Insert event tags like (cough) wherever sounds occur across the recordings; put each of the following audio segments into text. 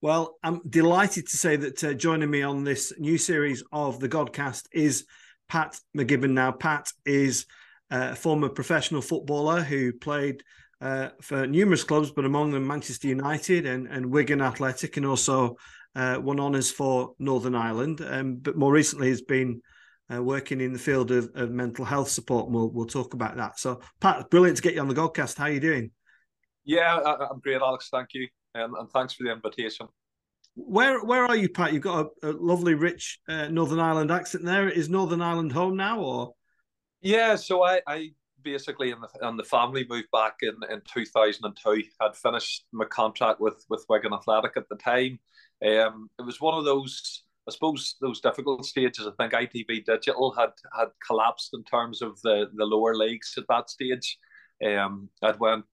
Well, I'm delighted to say that uh, joining me on this new series of the Godcast is Pat McGibbon. Now, Pat is uh, a former professional footballer who played uh, for numerous clubs, but among them Manchester United and, and Wigan Athletic, and also uh, won honours for Northern Ireland. Um, but more recently, has been uh, working in the field of, of mental health support. And we'll we'll talk about that. So, Pat, brilliant to get you on the Godcast. How are you doing? Yeah, I, am great, Alex. Thank you, um, and thanks for the invitation. Where where are you, Pat? You've got a, a lovely, rich uh, Northern Ireland accent. There is Northern Ireland home now, or? Yeah, so I, I basically in the and the family moved back in in 2002. I'd finished my contract with with Wigan Athletic at the time. Um, it was one of those I suppose those difficult stages. I think ITV Digital had had collapsed in terms of the the lower leagues at that stage. Um, I'd went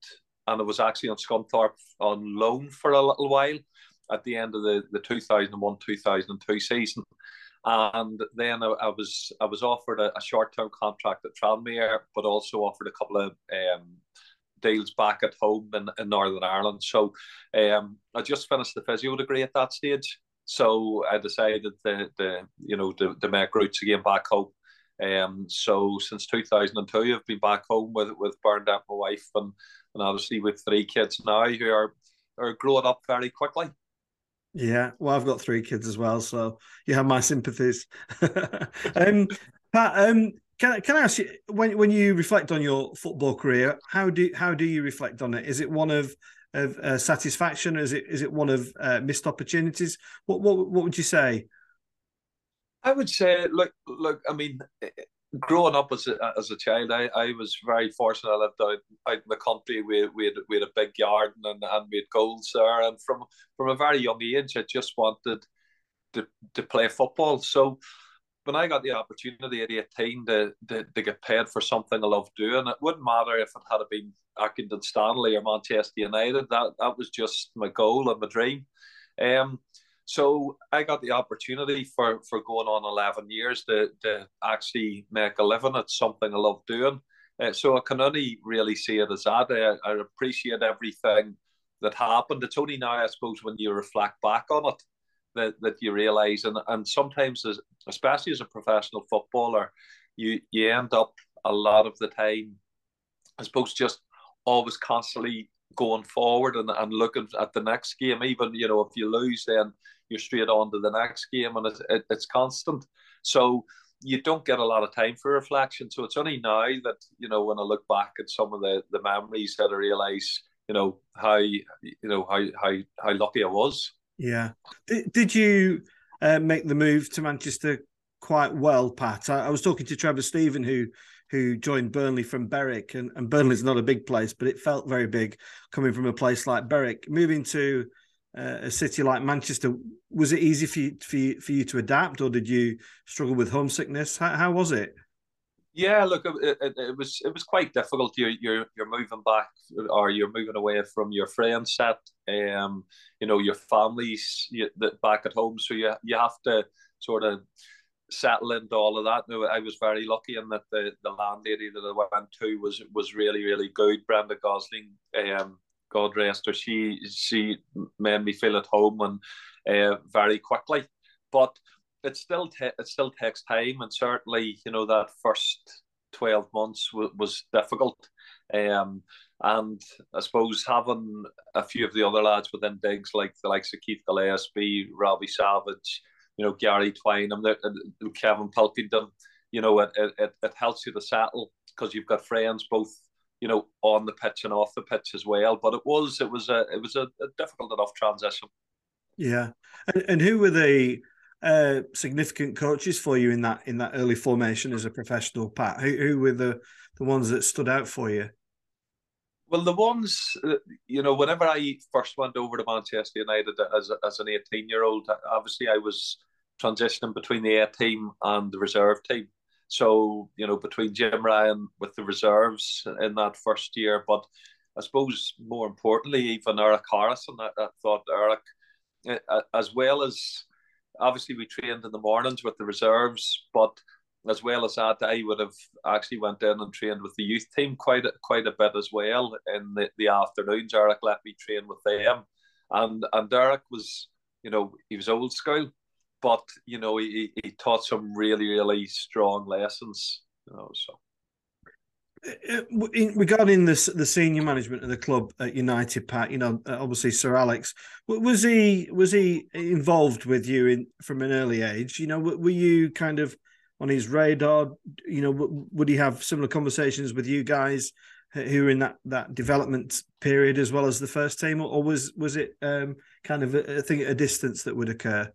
and I was actually on Scunthorpe on loan for a little while at the end of the the two thousand and one two thousand and two season. And then I, I was I was offered a, a short term contract at Tranmere, but also offered a couple of um, deals back at home in, in Northern Ireland. So um, I just finished the physio degree at that stage. So I decided to, to you know to, to make roots again back home. Um, so since 2002, I've been back home with with Bernadette, my wife, and and obviously with three kids now who are are growing up very quickly. Yeah, well, I've got three kids as well, so you have my sympathies. (laughs) um, Pat, um, can can I ask you when when you reflect on your football career, how do how do you reflect on it? Is it one of of uh, satisfaction? Is it is it one of uh, missed opportunities? What what what would you say? I would say, look, look. I mean, growing up as a, as a child, I, I was very fortunate. I lived out, out in the country. We, we, had, we had a big garden and, and we had goals there. And from from a very young age, I just wanted to, to play football. So when I got the opportunity at 18 to, to, to get paid for something I love doing, it wouldn't matter if it had been Accrington Stanley or Manchester United. That that was just my goal and my dream. Um, so I got the opportunity for, for going on 11 years to, to actually make a living at something I love doing. Uh, so I can only really see it as that. I, I appreciate everything that happened. It's only now, I suppose, when you reflect back on it that, that you realize and, and sometimes as, especially as a professional footballer you you end up a lot of the time I suppose just always constantly going forward and, and looking at the next game even you know if you lose then you're straight on to the next game and it's, it, it's constant so you don't get a lot of time for reflection so it's only now that you know when I look back at some of the the memories that I realize you know how you know how how how lucky I was yeah. Did, did you uh, make the move to Manchester quite well, Pat? I, I, was talking to Trevor Steven who who joined Burnley from Berwick, and, and Burnley's not a big place, but it felt very big coming from a place like Berwick. Moving to uh, a city like Manchester, was it easy for you, for you, for you to adapt, or did you struggle with homesickness? How, how was it? Yeah, look, it, it, it, was it was quite difficult. You're you're you're moving back, or you're moving away from your friend set. Um, you know, your families family's back at home, so you you have to sort of settle into all of that. No, I was very lucky in that the, the landlady that I went to was was really really good. Brenda Gosling, um, God rest her, she she made me feel at home and uh, very quickly. But it still it still takes time, and certainly you know that first twelve months w- was difficult. Um, and I suppose having a few of the other lads within digs like the likes of Keith Gillespie, Robbie Savage, you know Gary Twine, and Kevin Pilkington, you know it, it, it helps you to settle because you've got friends both you know on the pitch and off the pitch as well. But it was it was a it was a, a difficult enough transition. Yeah, and, and who were the uh, significant coaches for you in that in that early formation as a professional, Pat? Who, who were the the ones that stood out for you? Well, the ones uh, you know, whenever I first went over to Manchester United as as an eighteen year old, obviously I was transitioning between the A team and the reserve team. So you know, between Jim Ryan with the reserves in that first year, but I suppose more importantly, even Eric Harrison, I, I thought Eric, uh, as well as obviously we trained in the mornings with the reserves, but as well as that, I would have actually went down and trained with the youth team quite a, quite a bit as well in the, the afternoons. Eric let me train with them, and and Derek was you know, he was old school, but you know, he, he taught some really, really strong lessons. You know, so. Uh, uh, regarding this, the senior management of the club at United, Pat, you know, uh, obviously Sir Alex, was he was he involved with you in from an early age? You know, were you kind of on his radar? You know, would he have similar conversations with you guys who were in that that development period as well as the first team, or was was it um, kind of a, a thing at a distance that would occur?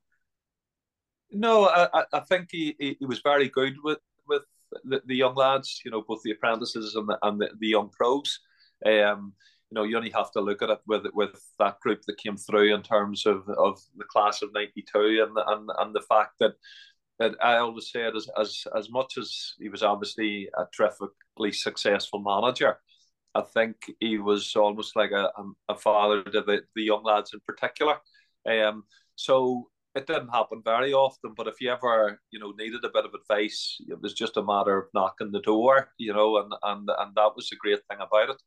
No, I, I think he, he was very good with with the, the young lads. You know, both the apprentices and the and the, the young pros. Um, you know, you only have to look at it with with that group that came through in terms of, of the class of '92 and and and the fact that I always said as as as much as he was obviously a terrifically successful manager, I think he was almost like a, a father to the, the young lads in particular. Um, so it didn't happen very often, but if you ever, you know, needed a bit of advice, it was just a matter of knocking the door, you know, and and and that was the great thing about it.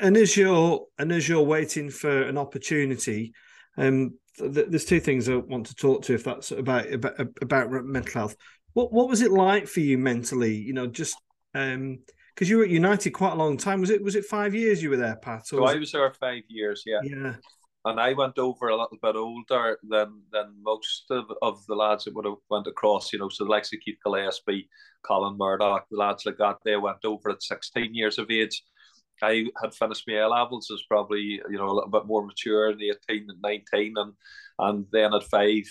And as you're and as you're waiting for an opportunity, um, th- there's two things I want to talk to if that's about about about mental health. What what was it like for you mentally? You know, just um, because you were at United quite a long time. Was it was it five years you were there, Pat? so I was there five years, yeah. Yeah. And I went over a little bit older than than most of, of the lads that would have went across, you know, so the likes of Keith Gillespie, Colin Murdock, the lads like that, they went over at 16 years of age. I had finished my A levels as probably, you know, a little bit more mature in the 18 and 19 and and then had five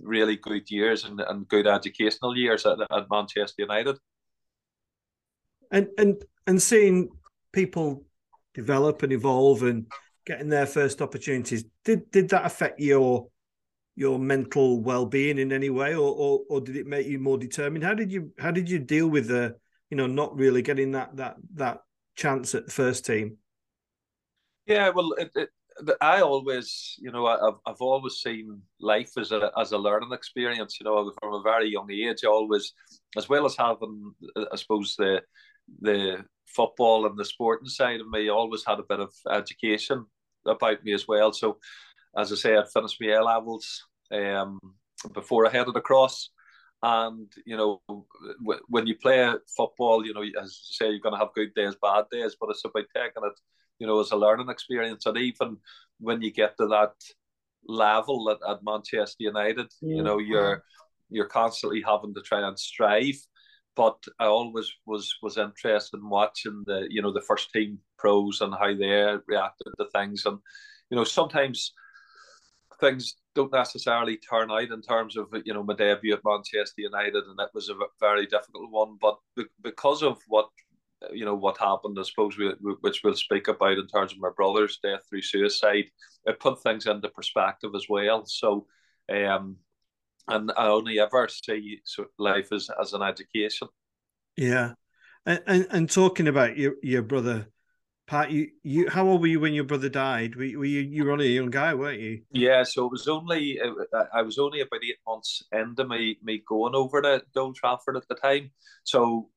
really good years and, and good educational years at, at Manchester United. And and and seeing people develop and evolve and getting their first opportunities did did that affect your your mental well-being in any way or, or or did it make you more determined? How did you how did you deal with the you know not really getting that that that chance at the first team yeah well it, it, I always, you know, I've I've always seen life as a as a learning experience. You know, from a very young age, always, as well as having, I suppose the the football and the sporting side of me always had a bit of education about me as well. So, as I say, I'd finished my A levels um, before I headed across. And you know, w- when you play football, you know, as you say, you're going to have good days, bad days, but it's about taking it, you know, as a learning experience. And even when you get to that level at, at Manchester United, yeah. you know, you're you're constantly having to try and strive but I always was was interested in watching the you know the first team pros and how they reacted to things, and you know sometimes things don't necessarily turn out in terms of you know my debut at Manchester United, and it was a very difficult one. But because of what you know what happened, I suppose we, which we'll speak about in terms of my brother's death through suicide, it put things into perspective as well. So, um, and I only ever see life as, as an education. Yeah, and, and, and talking about your your brother, Pat, you you how old were you when your brother died? Were, were you you were only a young guy, weren't you? Yeah, so it was only uh, I was only about eight months into me me going over to Old Trafford at the time. So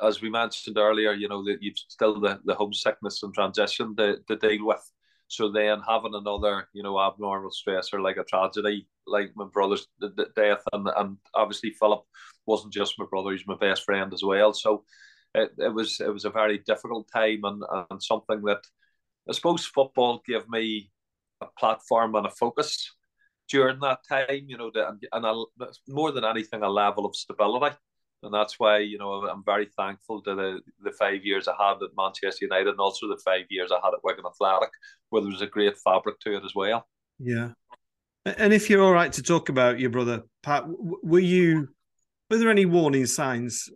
as we mentioned earlier, you know that you've still the, the homesickness and transition to, to deal with. So then having another, you know, abnormal stressor like a tragedy, like my brother's death, and and obviously Philip wasn't just my brother; he's my best friend as well. So it, it was it was a very difficult time, and and something that I suppose football gave me a platform and a focus during that time. You know, and and a, more than anything, a level of stability and that's why you know I'm very thankful to the the five years I had at Manchester United and also the five years I had at Wigan Athletic, where there was a great fabric to it as well. Yeah, and if you're all right to talk about your brother Pat, were you were there any warning signs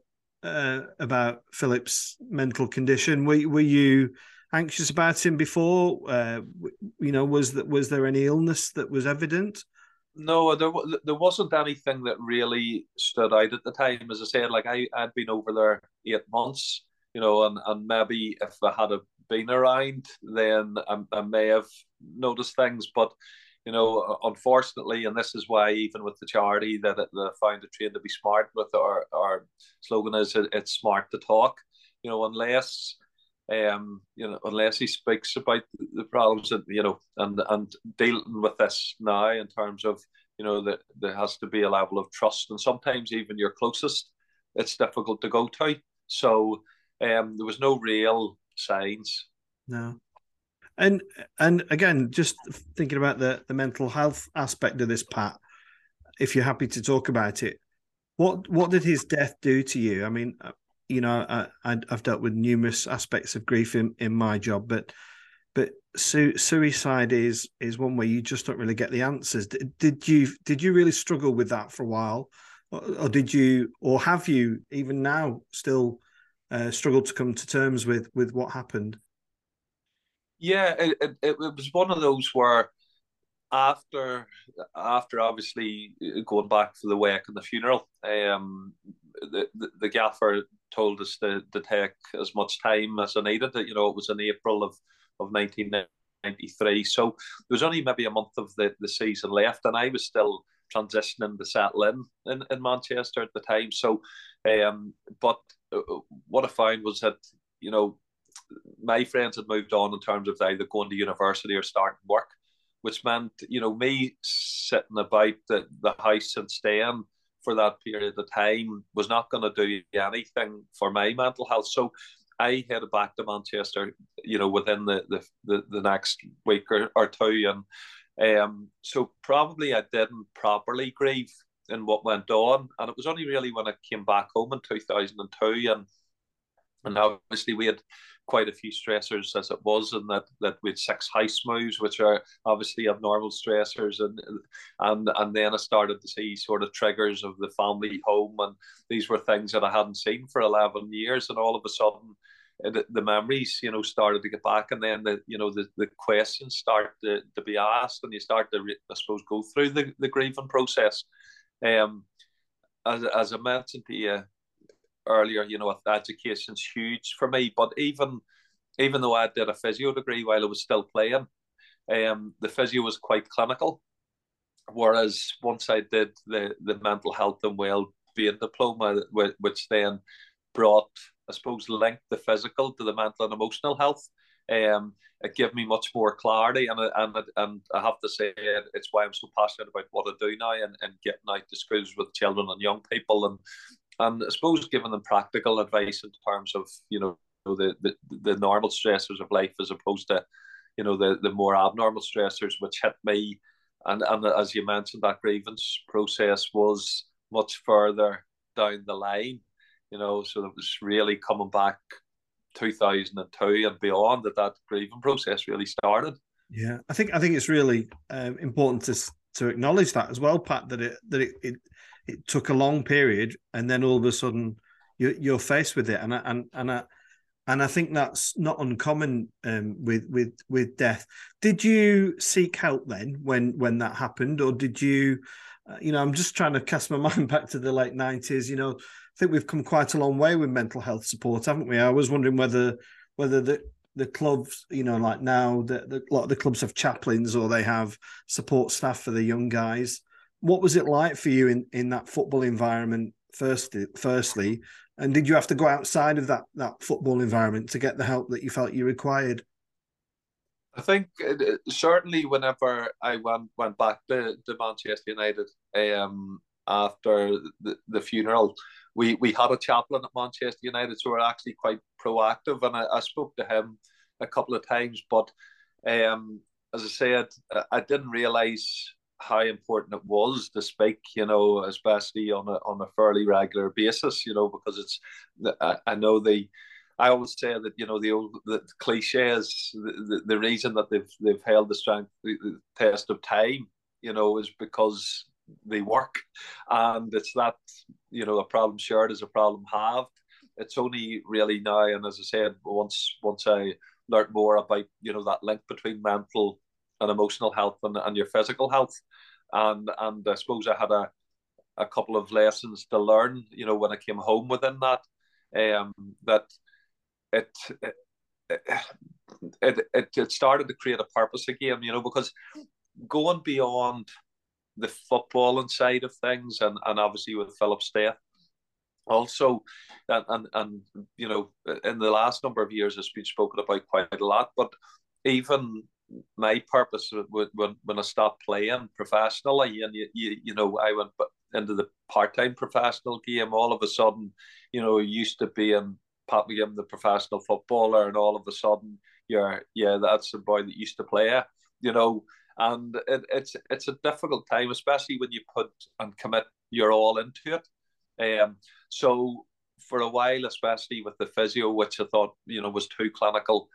uh, about Philip's mental condition? Were were you anxious about him before? Uh, you know, was that was there any illness that was evident? No, there there wasn't anything that really stood out at the time. As I said, like I had been over there eight months, you know, and, and maybe if I had been around, then I, I may have noticed things. But you know, unfortunately, and this is why even with the charity that the founder Train to Be Smart with our our slogan is it's smart to talk. You know, unless Um, you know, unless he speaks about the problems that you know, and and dealing with this now in terms of you know that there has to be a level of trust, and sometimes even your closest, it's difficult to go to. So um, there was no real signs. No. And and again, just thinking about the the mental health aspect of this, Pat. If you're happy to talk about it, what what did his death do to you? I mean, uh, you know, I, I've dealt with numerous aspects of grief in, in my job, but but su- suicide is is one where you just don't really get the answers. Did, did you did you really struggle with that for a while, or, or did you, or have you even now still uh, struggled to come to terms with with what happened? Yeah, it, it, it was one of those where after after obviously going back for the wake and the funeral, um, the, the, the gaffer told us to, to take as much time as I needed. You know, it was in April of, of 1993. So there was only maybe a month of the, the season left, and I was still transitioning to settle in, in in Manchester at the time. So, um, but uh, what I found was that you know my friends had moved on in terms of either going to university or starting work, which meant you know me sitting about the, the house and staying for that period of time was not going to do anything for my mental health. So I headed back to Manchester, you know, within the the, the, the next week or, or two. And um, so probably I didn't properly grieve in what went on. And it was only really when I came back home in 2002 and and obviously we had quite a few stressors as it was, and that that had six house moves, which are obviously abnormal stressors, and and and then I started to see sort of triggers of the family home, and these were things that I hadn't seen for eleven years, and all of a sudden. The, the memories, you know, started to get back, and then the, you know, the, the questions start to, to be asked, and you start to, I suppose, go through the, the grieving process. Um, as, as I mentioned to you, earlier, you know, education's huge for me. But even even though I did a physio degree while I was still playing, um, the physio was quite clinical. Whereas once I did the the mental health and well being diploma, which then brought, I suppose, linked the physical to the mental and emotional health. Um, it gave me much more clarity, and and and I have to say it's why I'm so passionate about what I do now and, and getting out to schools with children and young people and and I suppose giving them practical advice in terms of you know the the, the normal stressors of life as opposed to you know the the more abnormal stressors which hit me. And and as you mentioned that grievance process was much further down the line you know so it was really coming back 2002 and beyond that that grieving process really started. Yeah i think i think it's really um, important to to acknowledge that as well pat that it that it, it it took a long period, and then all of a sudden you're, you're faced with it, and and and I, and I think that's not uncommon um, with with with death. Did you seek help then when when that happened, or did you? Uh, you know, I'm just trying to cast my (laughs) mind back to the late '90s. You know, I think we've come quite a long way with mental health support, haven't we? I was wondering whether whether the the clubs, you know, like now, the, the, a lot of the clubs have chaplains or they have support staff for the young guys what was it like for you in, in that football environment firstly firstly and did you have to go outside of that that football environment to get the help that you felt you required I think uh, certainly whenever I went went back to, to Manchester United um, after the, the funeral, we, we had a chaplain at Manchester United, so we're actually quite proactive. And I, I spoke to him a couple of times, but um, as I said, I didn't realise how important it was to speak, you know, especially on a on a fairly regular basis, you know, because it's I, I know the I always say that you know the old the cliches the, the, the reason that they've they've held the strength the, the test of time, you know, is because they work, and it's that you know a problem shared is a problem halved. It's only really now, and as I said, once once I learned more about you know that link between mental and emotional health and, and your physical health. And and I suppose I had a a couple of lessons to learn, you know, when I came home within that, um, that it, it it, it started to create a purpose again, you know, because going beyond the footballing side of things, and, and obviously with Philip's death, also, and, and and you know, in the last number of years, it's been spoken about quite a lot. But even my purpose when when I stopped playing professionally, and you, you, you know, I went into the part time professional game. All of a sudden, you know, used to being Pat McGibbon, the professional footballer, and all of a sudden, you're yeah, that's the boy that used to play. You know, and it, it's it's a difficult time, especially when you put and commit your all into it. Um, so for a while, especially with the physio, which I thought you know was too clinical,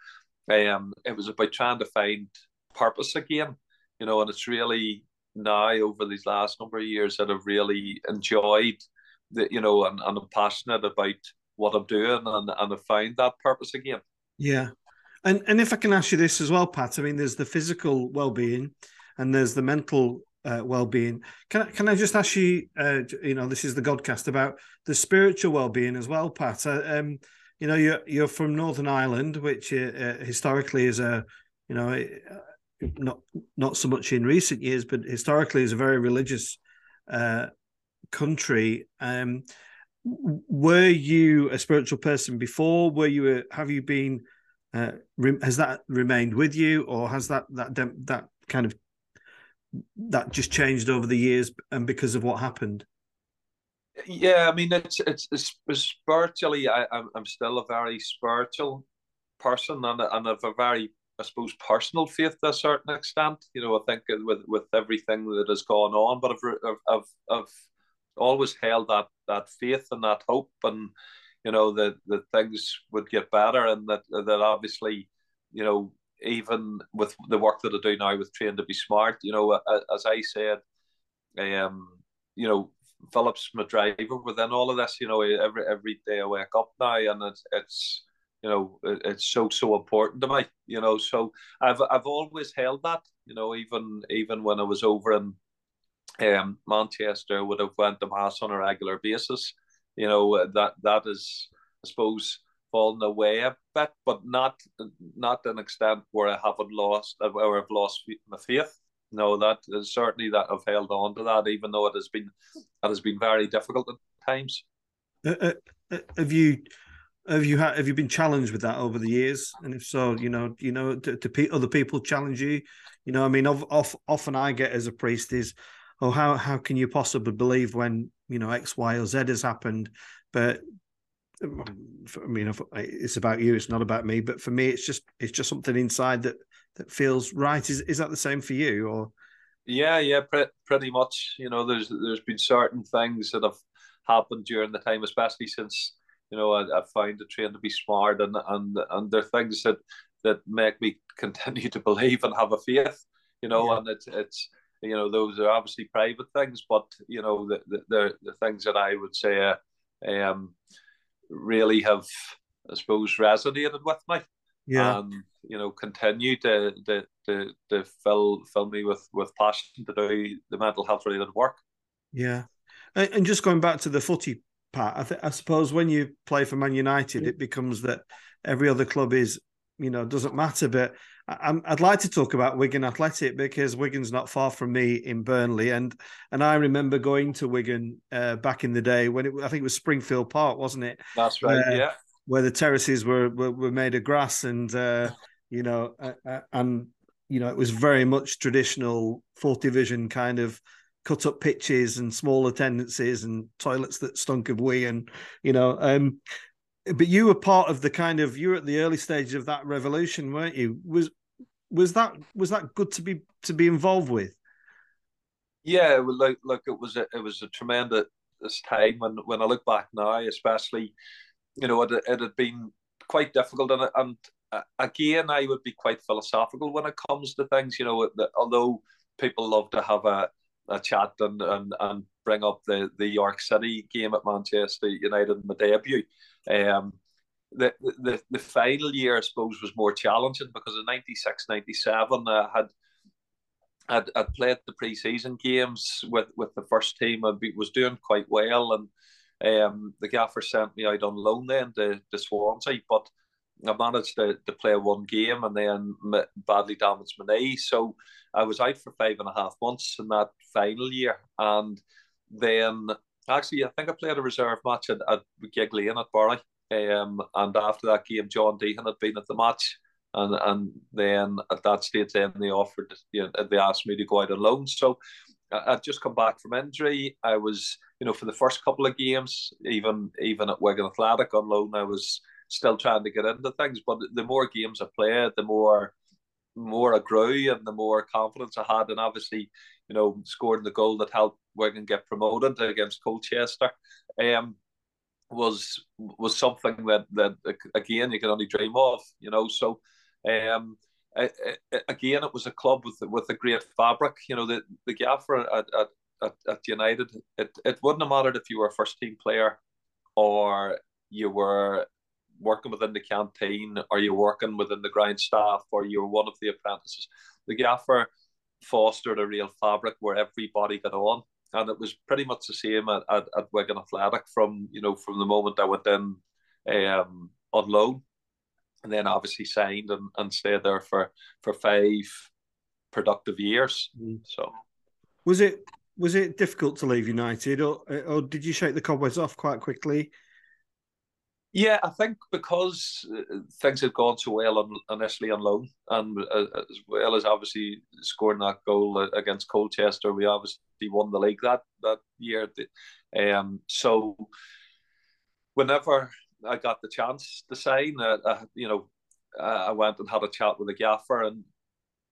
um, it was about trying to find purpose again. You know, and it's really now over these last number of years that I've really enjoyed the you know and, and I'm passionate about what I'm doing and and I find that purpose again. Yeah. And and if I can ask you this as well, Pat, I mean, there's the physical well being, and there's the mental uh, well-being. Can I, can I just ask you? Uh, you know, this is the Godcast about the spiritual well-being as well, Pat. Uh, um, you know, you're you're from Northern Ireland, which uh, uh, historically is a, you know, uh, not not so much in recent years, but historically is a very religious country. Um, were you a spiritual person before? Were you? A, have you been? has that remained with you, or has that that that kind of that just changed over the years and because of what happened? Yeah, I mean, it's it's, it's, spiritually. I, I'm I'm still a very spiritual person, and and have a very, I suppose, personal faith to a certain extent. You know, I think with with everything that has gone on, but I've I've I've always held that that faith and that hope, and you know that that things would get better, and that that obviously, you know, even with the work that I do now with Train to Be Smart, you know, as I said, um, you know, Philip's my driver within all of this. You know, every every day I wake up now, and it's it's you know it's so so important to me. You know, so I've I've always held that. You know, even even when I was over in um, Manchester, would have went to mass on a regular basis. You know that that is I suppose fallen away a bit, but not not an extent where I haven't lost where I've lost my faith. No, that certainly that I've held on to that, even though it has been it has been very difficult at times. Uh, uh, uh have you have you had have you been challenged with that over the years? And if so, you know, you know, do, do other people challenge you? You know, I mean, of, of, often I get as a priest is, oh, how how can you possibly believe when you know X, Y, or Z has happened? But I mean, it's about you. It's not about me. But for me, it's just it's just something inside that that feels right. Is is that the same for you? Or yeah, yeah, pre- pretty much. You know, there's there's been certain things that have happened during the time, especially since you know I, I found the train to be smart, and and and there are things that that make me (laughs) continue to believe and have a faith. You know, yeah. and it's it's you know those are obviously private things, but you know the the the, the things that I would say. Uh, um, really have, I suppose, resonated with me. Yeah. And you know, continue to to to, to fill fill me with with passion to do the mental health related work. Yeah, and just going back to the footy part, I, th- I suppose when you play for Man United, it becomes that every other club is, you know, doesn't matter. But I, would like to talk about Wigan Athletic because Wigan's not far from me in Burnley, and and I remember going to Wigan uh, back in the day when it, I think it was Springfield Park, wasn't it? That's right. Uh, yeah, where the terraces were were, were made of grass, and uh, you know, and you know, it was very much traditional fourth division kind of cut up pitches and small attendances and toilets that stunk of wee and you know um but you were part of the kind of you were at the early stage of that revolution weren't you was was that was that good to be to be involved with? Yeah, look like it was a, it was a tremendous time when when I look back now, especially you know it, it had been quite difficult and and again I would be quite philosophical when it comes to things. You know, although people love to have a a chat and, and, and bring up the, the York City game at Manchester United in my debut. Um, the, the the final year, I suppose, was more challenging because in 96, 97, I had I'd, I'd played the pre-season games with, with the first team. I was doing quite well, and um, the gaffer sent me out on loan then to, to Swansea. But I managed to, to play one game and then badly damaged my knee. So I was out for five and a half months in that final year. And then actually, I think I played a reserve match at, at Gigg Lane at Bury. Um, and after that game, John Deehan had been at the match. And and then at that stage, then they offered, you know, they asked me to go out on loan. So I'd just come back from injury. I was, you know, for the first couple of games, even even at Wigan Athletic on loan, I was still trying to get into things. But the more games I played, the more more I grew and the more confidence I had. And obviously, you know, scoring the goal that helped Wigan get promoted against Colchester. Um, was was something that that again you can only dream of, you know. So, um, again, it was a club with with a great fabric. You know, the the gaffer at, at, at, at United, it, it wouldn't have mattered if you were a first team player or you were working within the canteen or you working within the ground staff or you're one of the apprentices. The gaffer fostered a real fabric where everybody got on. And it was pretty much the same at, at, at Wigan Athletic from you know from the moment I went in um, on loan and then obviously signed and, and stayed there for for five productive years. Mm. So, was it was it difficult to leave United, or or did you shake the cobwebs off quite quickly? Yeah, I think because uh, things had gone so well on, initially on loan, and uh, as well as obviously scoring that goal against Colchester, we obviously won the league that that year. Um, so whenever I got the chance to sign. Uh, uh, you know, I went and had a chat with the gaffer, and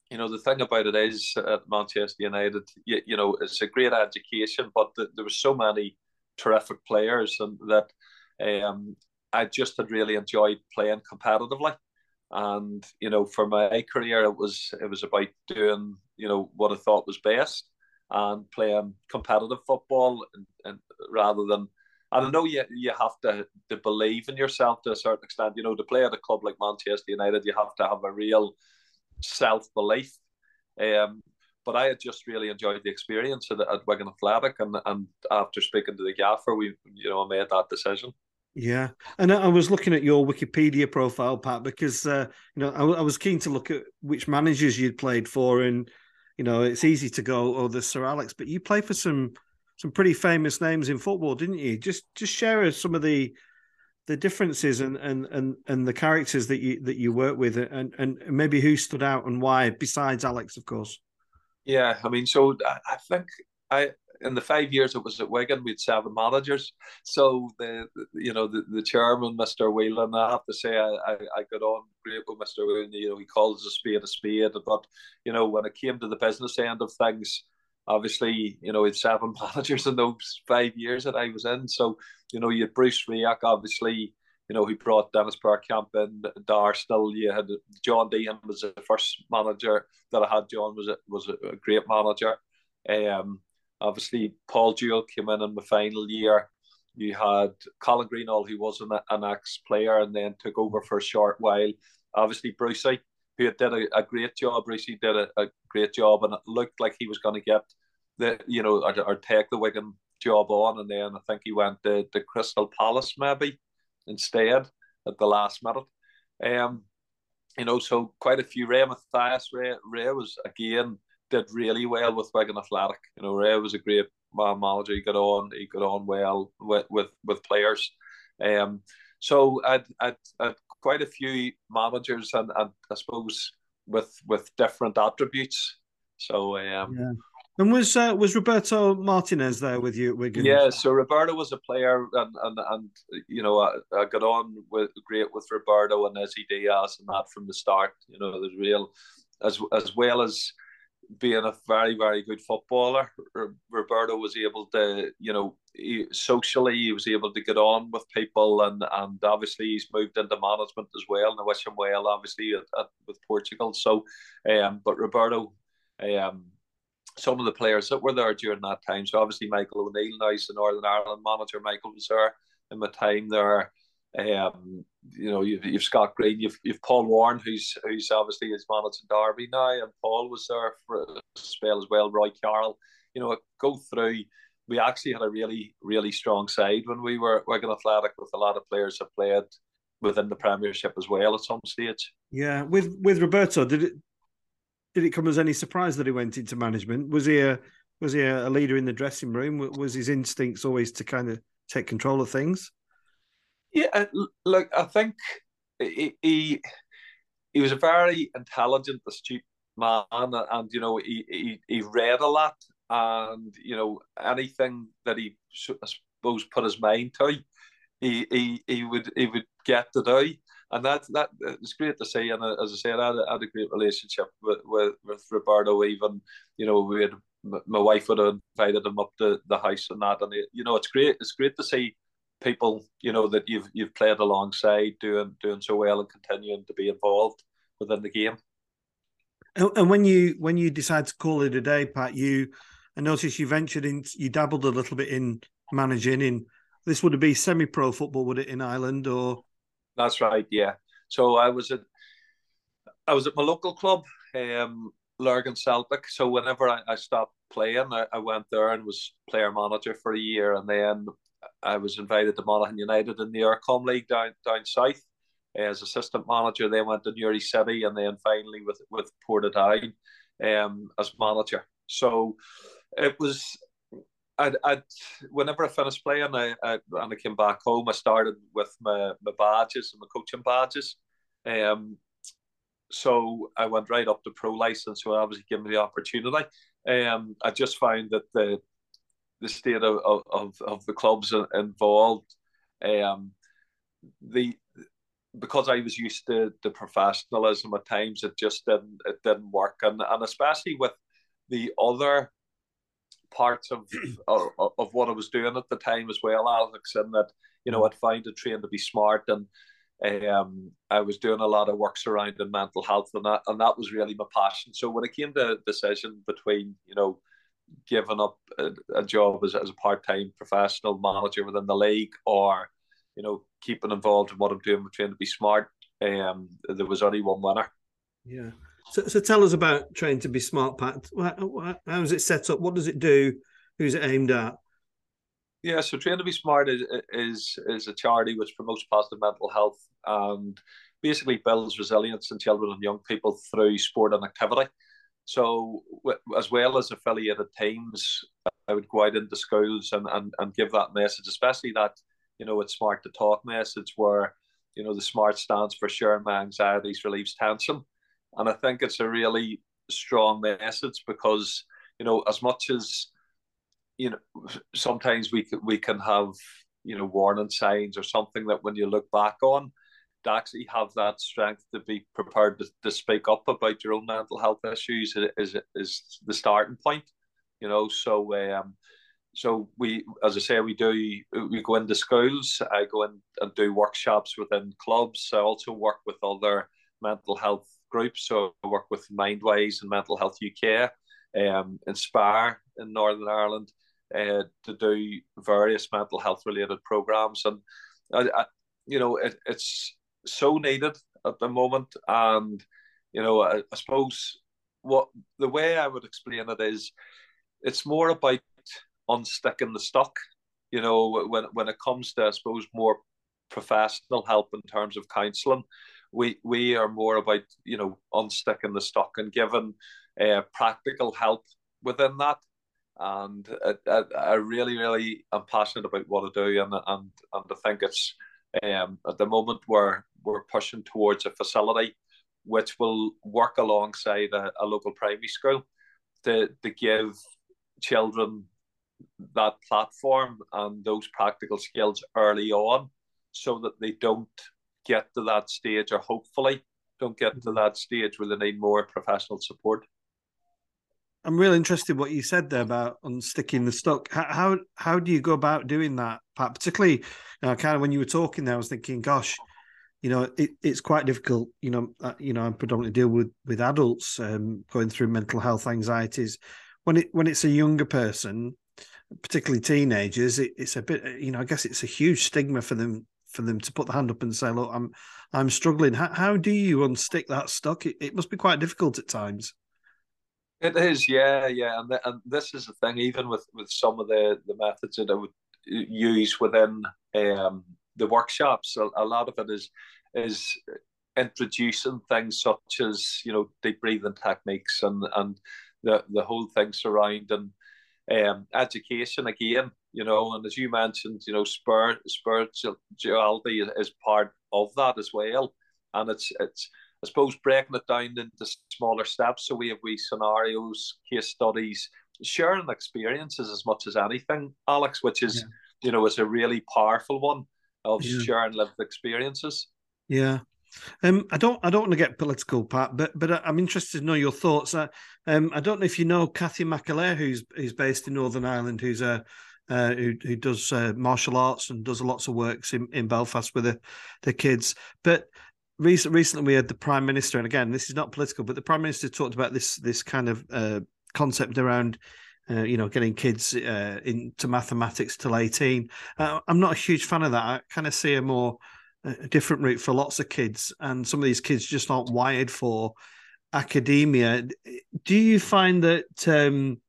you know the thing about it is at Manchester United, you, you know, it's a great education, but the, there were so many terrific players, and that um, I just had really enjoyed playing competitively. And you know, for my career, it was it was about doing you know what I thought was best and playing competitive football, and, and rather than and I know you you have to to believe in yourself to a certain extent. You know, to play at a club like Manchester United, you have to have a real self belief. Um, but I had just really enjoyed the experience at, at Wigan Athletic, and and after speaking to the gaffer, we you know made that decision. Yeah, and I was looking at your Wikipedia profile, Pat, because uh, you know I, I, was keen to look at which managers you'd played for, and you know it's easy to go, oh, the Sir Alex, but you played for some some pretty famous names in football, didn't you? Just just share some of the the differences and and and and the characters that you that you work with, and and maybe who stood out and why, besides Alex, of course. Yeah, I mean, so I think I in the five years it was at Wigan, we had seven managers. So the, the you know the, the chairman, Mr. Whelan, I have to say I, I, I got on great with Mr. Whelan. You know, he calls a spade a spade. But you know, when it came to the business end of things, obviously, you know, he had seven (laughs) managers in those five years that I was in. So, you know, you had Bruce Rioch, obviously, you know, he brought Dennis Bergkamp in, Dar still, you had John Deehan was the first manager that I had. John was a, was a great manager. Um, obviously, Paul Jewell came in in the final year. You had Colin Greenall, who was an, an ex-player and then took over for a short while. Obviously, Brucey, who did a, a great job. Brucey did a, a, great job, and it looked like he was going to get the you know or, or take the Wigan job on, and then I think he went to, to Crystal Palace maybe instead at the last minute. Um, you know, so quite a few. Ray Mathias, Ray, Ray was again did really well with Wigan Athletic. You know, Ray was a great man manager. He got on, he got on well with with, with players. Um, so I'd, I'd, I'd quite a few managers and, and I suppose with with different attributes. So um, yeah. And was uh, was Roberto Martinez there with you at Wigan? Yeah, so Roberto was a player, and and, and you know I, I got on with great with Roberto and Izzy Diaz and that from the start. You know, there's real as as well as being a very very good footballer, Roberto was able to you know he, socially he was able to get on with people, and and obviously he's moved into management as well, and I wish him well obviously at, at, with Portugal. So, um, but Roberto, um some of the players that were there during that time. So obviously Michael O'Neill now is the Northern Ireland manager. Michael was there in my time there. Um, you know, you've, you've Scott Green, you've, you've Paul Warne, who's who's obviously is managing Derby now, and Paul was there for a spell as well. Roy Carroll, you know, go through. We actually had a really really strong side when we were Wigan Athletic with a lot of players that played within the Premiership as well at some stage. Yeah, with with Roberto, did it did it come as any surprise that he went into management? Was he a Was he a leader in the dressing room? Was his instincts always to kind of take control of things? Yeah, look, I think he, he he was a very intelligent, astute man, and you know he, he he read a lot, and you know anything that he I suppose put his mind to, he he, he would he would get to do, and that that it's great to see. And uh, as I said, I had, had a great relationship with, with with Roberto. Even you know we had my wife would have invited him up to the house and that, and it, you know it's great. It's great to see people you know that you've you've played alongside doing doing so well and continuing to be involved within the game. And, and when you when you decide to call it a day, Pat, you I noticed you ventured in, you dabbled a little bit in managing. In this would it be semi-pro football, would it in Ireland or? That's right. Yeah. So I was at I was at my local club, um, Lurgan Celtic. So whenever I, I stopped playing, I, I, went there and was player manager for a year, and then I was invited to Monaghan United in the Eircom League down down south as assistant manager. Then went to Newry City, and then finally with with Portadown um, as manager. So it was. I'd, I'd, whenever I finished playing, I, I and I came back home. I started with my, my badges and my coaching badges. Um, so I went right up to pro license. So obviously gave me the opportunity. Um, I just found that the the state of, of, of the clubs involved, um, the because I was used to the professionalism at times, it just didn't it didn't work, and and especially with the other parts of, (clears throat) of of what I was doing at the time as well, Alex, and that you know I'd find a train to be smart and. Um, I was doing a lot of work surrounding mental health, and that and that was really my passion. So when it came to a decision between, you know, giving up a, a job as, as a part time professional manager within the league or you know, keeping involved in what I'm doing, Train to Be Smart. Um, there was only one winner. Yeah. So, so tell us about Train to Be Smart, Pat. How is it set up? What does it do? Who's it aimed at? Yeah, so Train to Be Smart is, is is a charity which promotes positive mental health and basically builds resilience in children and young people through sport and activity. So, as well as affiliated teams, I would go out into schools and, and, and give that message, especially that you know, it's smart to talk message where, you know, the smart stands for sharing my anxieties, relieves tension. And I think it's a really strong message because, you know, as much as, you know, sometimes we we can have, you know, warning signs or something that when you look back on, to actually have that strength to be prepared to, to speak up about your own mental health issues is, is the starting point, you know. So, um, so we, as I say, we do we go into schools. I go in and do workshops within clubs. I also work with other mental health groups. So I work with Mindwise and Mental Health UK, um, Inspire in Northern Ireland, uh, to do various mental health related programs. And I, I, you know, it, it's so needed at the moment. And you know, I, I suppose what the way I would explain it is, it's more about unsticking the stock. You know, when when it comes to I suppose more professional help in terms of counselling, we we are more about you know unsticking the stock and giving uh, practical help within that. And I, I, really really am passionate about what I do, and and and I think it's um, at the moment we're we're pushing towards a facility which will work alongside a, a local primary school to to give children that platform and those practical skills early on so that they don't get to that stage or hopefully don't get to mm-hmm. that stage where they need more professional support. I'm really interested what you said there about unsticking the stock. How how, how do you go about doing that, Pat? Particularly, you know, kind of when you were talking there, I was thinking, gosh, you know, it, it's quite difficult. You know, uh, you know, I predominantly deal with with adults um, going through mental health anxieties. When it when it's a younger person, particularly teenagers, it, it's a bit, you know, I guess it's a huge stigma for them for them to put the hand up and say, "Look, I'm I'm struggling." How, how do you unstick that stock? It, it must be quite difficult at times. It is, yeah, yeah, and and this is the thing. Even with with some of the the methods that I would use within um, the workshops, a, a lot of it is is introducing things such as you know deep breathing techniques and and the the whole thing surrounding um, education again, you know, and as you mentioned, you know, spir- spirituality is part of that as well, and it's it's I suppose breaking it down into smaller steps. So we have we scenarios, case studies, sharing experiences as much as anything, Alex, which is yeah. you know is a really powerful one of yeah. sharing lived experiences. Yeah. Um, I don't. I don't want to get political, Pat, but but I'm interested to know your thoughts. I, um, I don't know if you know Kathy McAleer, who's who's based in Northern Ireland, who's a uh, who who does uh, martial arts and does lots of works in, in Belfast with the the kids. But recent, recently we had the prime minister, and again, this is not political, but the prime minister talked about this this kind of uh, concept around. Uh, you know, getting kids uh, into mathematics till eighteen. Uh, I'm not a huge fan of that. I kind of see a more a different route for lots of kids, and some of these kids just aren't wired for academia. Do you find that um,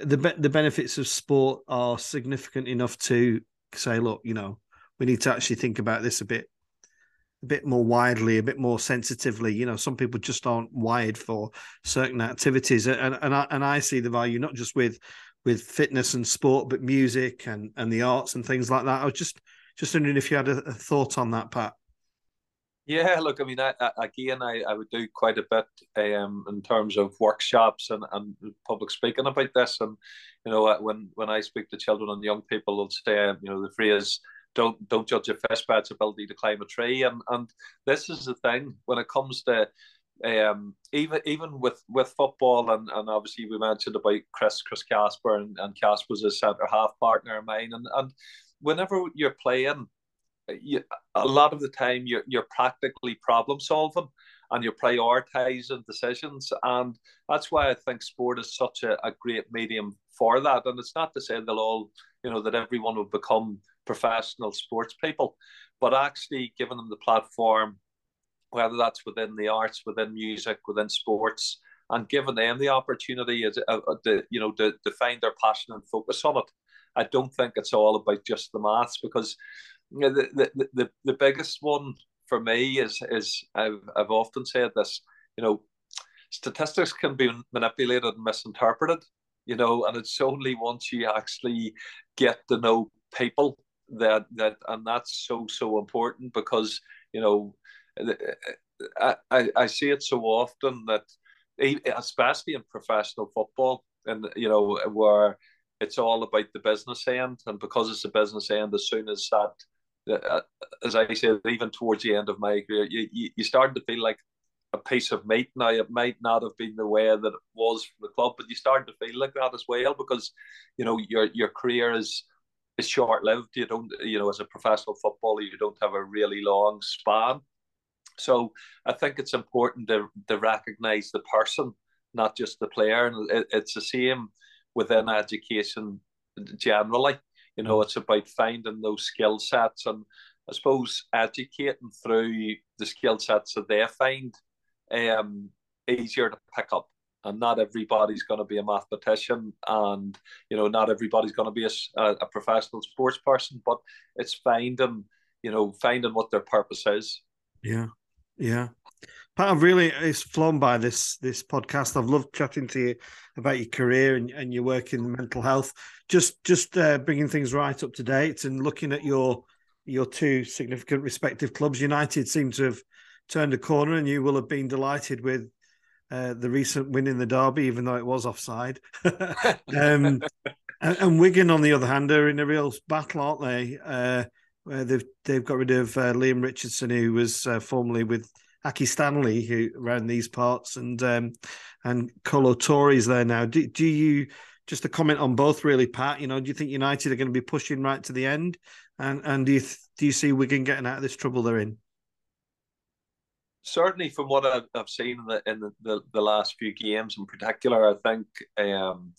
the the benefits of sport are significant enough to say, look, you know, we need to actually think about this a bit bit more widely, a bit more sensitively. You know, some people just aren't wired for certain activities, and and I, and I see the value not just with with fitness and sport, but music and and the arts and things like that. I was just just wondering if you had a, a thought on that, Pat. Yeah, look, I mean, I, I, again, I, I would do quite a bit um, in terms of workshops and, and public speaking about this. And you know, when when I speak to children and young people, they'll say, you know, the phrase "don't don't judge a fish by its ability to climb a tree." And and this is the thing when it comes to um, even even with with football and, and obviously we mentioned about Chris Chris Casper and, and Casper's a centre half partner of mine. And and whenever you're playing you, a lot of the time you're, you're practically problem solving and you're prioritizing decisions. And that's why i think sport is such a, a great medium for that. And it's not to say they'll all you know that everyone will become professional sports people but actually giving them the platform whether that's within the arts within music within sports and giving them the opportunity as, uh, uh you know to, to find their passion and focus on it. I don't think it's all about just the maths because the, the, the, the biggest one for me is is I've, I've often said this you know statistics can be manipulated and misinterpreted you know and it's only once you actually get to know people that that and that's so so important because you know I, I, I see it so often that especially in professional football and you know where it's all about the business end and because it's a business end as soon as that uh, as I said, even towards the end of my career, you, you, you started to feel like a piece of meat. Now, it might not have been the way that it was for the club, but you started to feel like that as well because, you know, your your career is is short lived. You don't, you know, as a professional footballer, you don't have a really long span. So I think it's important to to recognise the person, not just the player, and it, it's the same within education generally. You know, it's about finding those skill sets and I suppose educating through the skill sets that they find um, easier to pick up. And not everybody's going to be a mathematician, and you know, not everybody's going to be a, a professional sports person. But it's finding, you know, finding what their purpose is. Yeah, yeah. Pat, I've really it's flown by this this podcast. I've loved chatting to you about your career and, and your work in mental health. Just just uh, bringing things right up to date and looking at your your two significant respective clubs. United seem to have turned a corner, and you will have been delighted with uh, the recent win in the derby, even though it was offside. (laughs) (laughs) um, and, and, Wigan, on the other hand, are in a real battle, aren't they? Uh, where they've they've got rid of uh, Leam Richardson, who was uh, formerly with Accy Stanley, who around these parts, and um, and Kolo Toure's there now. Do, do you just a comment on both, really, Pat? You know, do you think United are going to be pushing right to the end, and and do you do you see Wigan getting out of this trouble they're in? Certainly, from what I've, I've seen in the in the, the, the, last few games, in particular, I think um,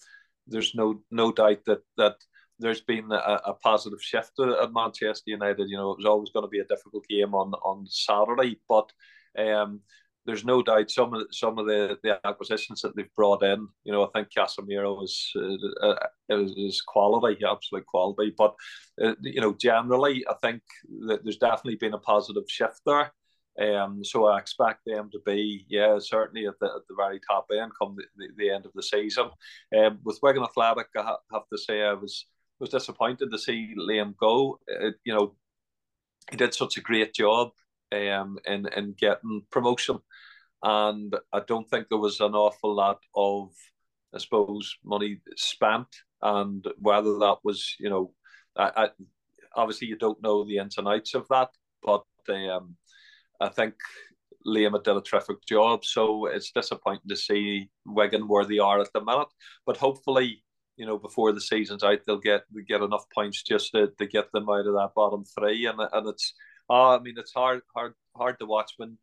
there's no no doubt that that there's been a, a, positive shift at Manchester United. You know, it was always going to be a difficult game on on Saturday, but um, there's no doubt some of some of the, the acquisitions that they've brought in. You know, I think Casemiro is uh, uh, is quality, absolute quality. But uh, you know, generally, I think that there's definitely been a positive shift there. Um, so I expect them to be, yeah, certainly at the, at the very top end come the, the, the end of the season. Um, with Wigan Athletic, I ha- have to say I was was disappointed to see Leam go. It, you know, he did such a great job um, in in getting promotion, and I don't think there was an awful lot of, I suppose, money spent, and whether that was, you know, I, I obviously you don't know the ins and outs of that, but um, I think Leam did a terrific job. So it's disappointing to see Wigan where they are at the minute. But hopefully, you know, before the season's out, they'll get get enough points just to, to get them out of that bottom three. And and it's oh, I mean, it's hard hard hard to watch when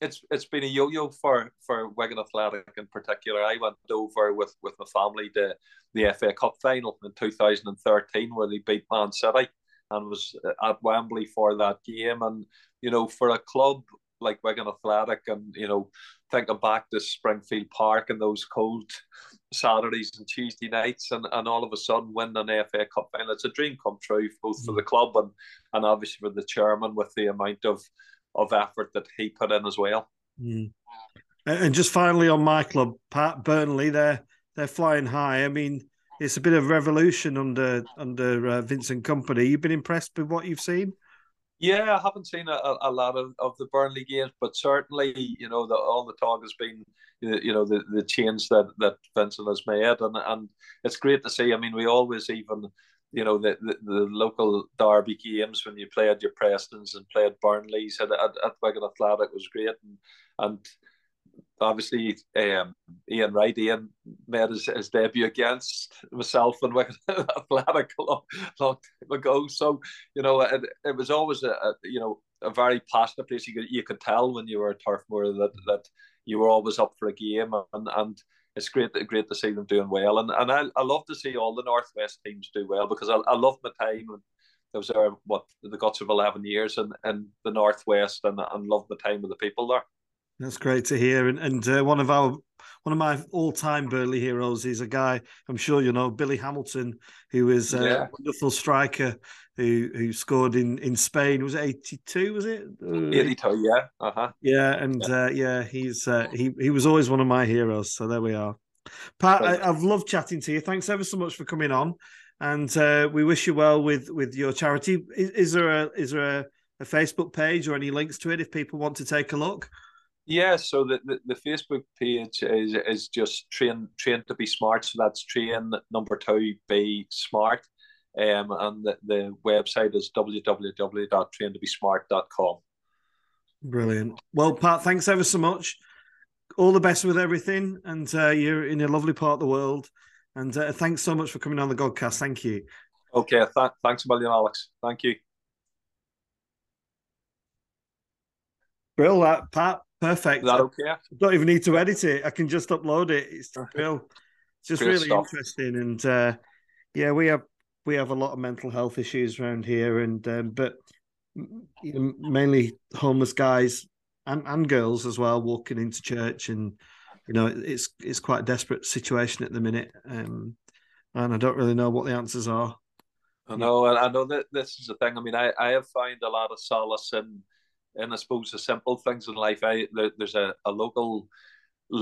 it's it's been a yo-yo for for Wigan Athletic in particular. I went over with with my family to the FA Cup final in 2013 where they beat Man City and was at Wembley for that game. And you know, for a club like Wigan Athletic, and you know, thinking back to Springfield Park and those cold Saturdays and Tuesday nights, and, and all of a sudden win an FA Cup final, it's a dream come true both for the club and and obviously for the chairman with the amount of of effort that he put in as well. Mm. And just finally on my club, Pat Burnley, they're they're flying high. I mean, it's a bit of revolution under under uh, Vincent Kompany. You've been impressed with what you've seen? Yeah, I haven't seen a, a lot of, of the Burnley games, but certainly, you know, the, all the talk has been, you know, the, the change that, that Vincent has made, and and it's great to see. I mean, we always even, you know, the, the, the local derby games when you played your Prestons and played Burnley's at, at, at Wigan Athletic was great, and and obviously um, Ian Wright, Ian made his, his debut against myself and Wigan (laughs) Athletic a long, long time ago. So you know, it, it was always a, a, you know a very passionate place. You could you could tell when you were at Turf Moor that that you were always up for a game, and and it's great great to see them doing well. And and I, I love to see all the Northwest teams do well because I, I love my time and. I was there what the guts of eleven years in, in the northwest and and love the time of the people there. That's great to hear. And, and uh, one of our one of my all-time Burnley heroes is a guy I'm sure you know, Billy Hamilton, who is a yeah. wonderful striker who who scored in in Spain. Was it 82? Was it uh, 82? Yeah. Uh huh. Yeah, and yeah, uh, yeah he's uh, he he was always one of my heroes. So there we are. Pat, I, have loved chatting to you. Thanks ever so much for coming on, and uh, we wish you well with with your charity. Is, is there a is there a, a Facebook page or any links to it if people want to take a look? Yeah, so the, the, the, Facebook page is is just train train to be smart. So that's train number two be smart. Um, and the, the website is www.traintobesmart.com. Brilliant. Well, Pat, thanks ever so much. All the best with everything, and uh, you're in a lovely part of the world. And uh, thanks so much for coming on the Godcast. Thank you. Okay, th- thanks a million, Alex. Thank you. Brill, that Pat. Perfect. Is that okay? I don't even need to edit it. I can just upload it. It's real. It's just Great really stuff. interesting, and uh, yeah, we have we have a lot of mental health issues around here, and um, but you know, mainly homeless guys and, and girls as well walking into church, and you know it's it's quite a desperate situation at the minute, um, and I don't really know what the answers are. I know, and I know that this is the thing. I mean, I I have found a lot of solace in and I suppose the simple things in life. I there, there's a, a local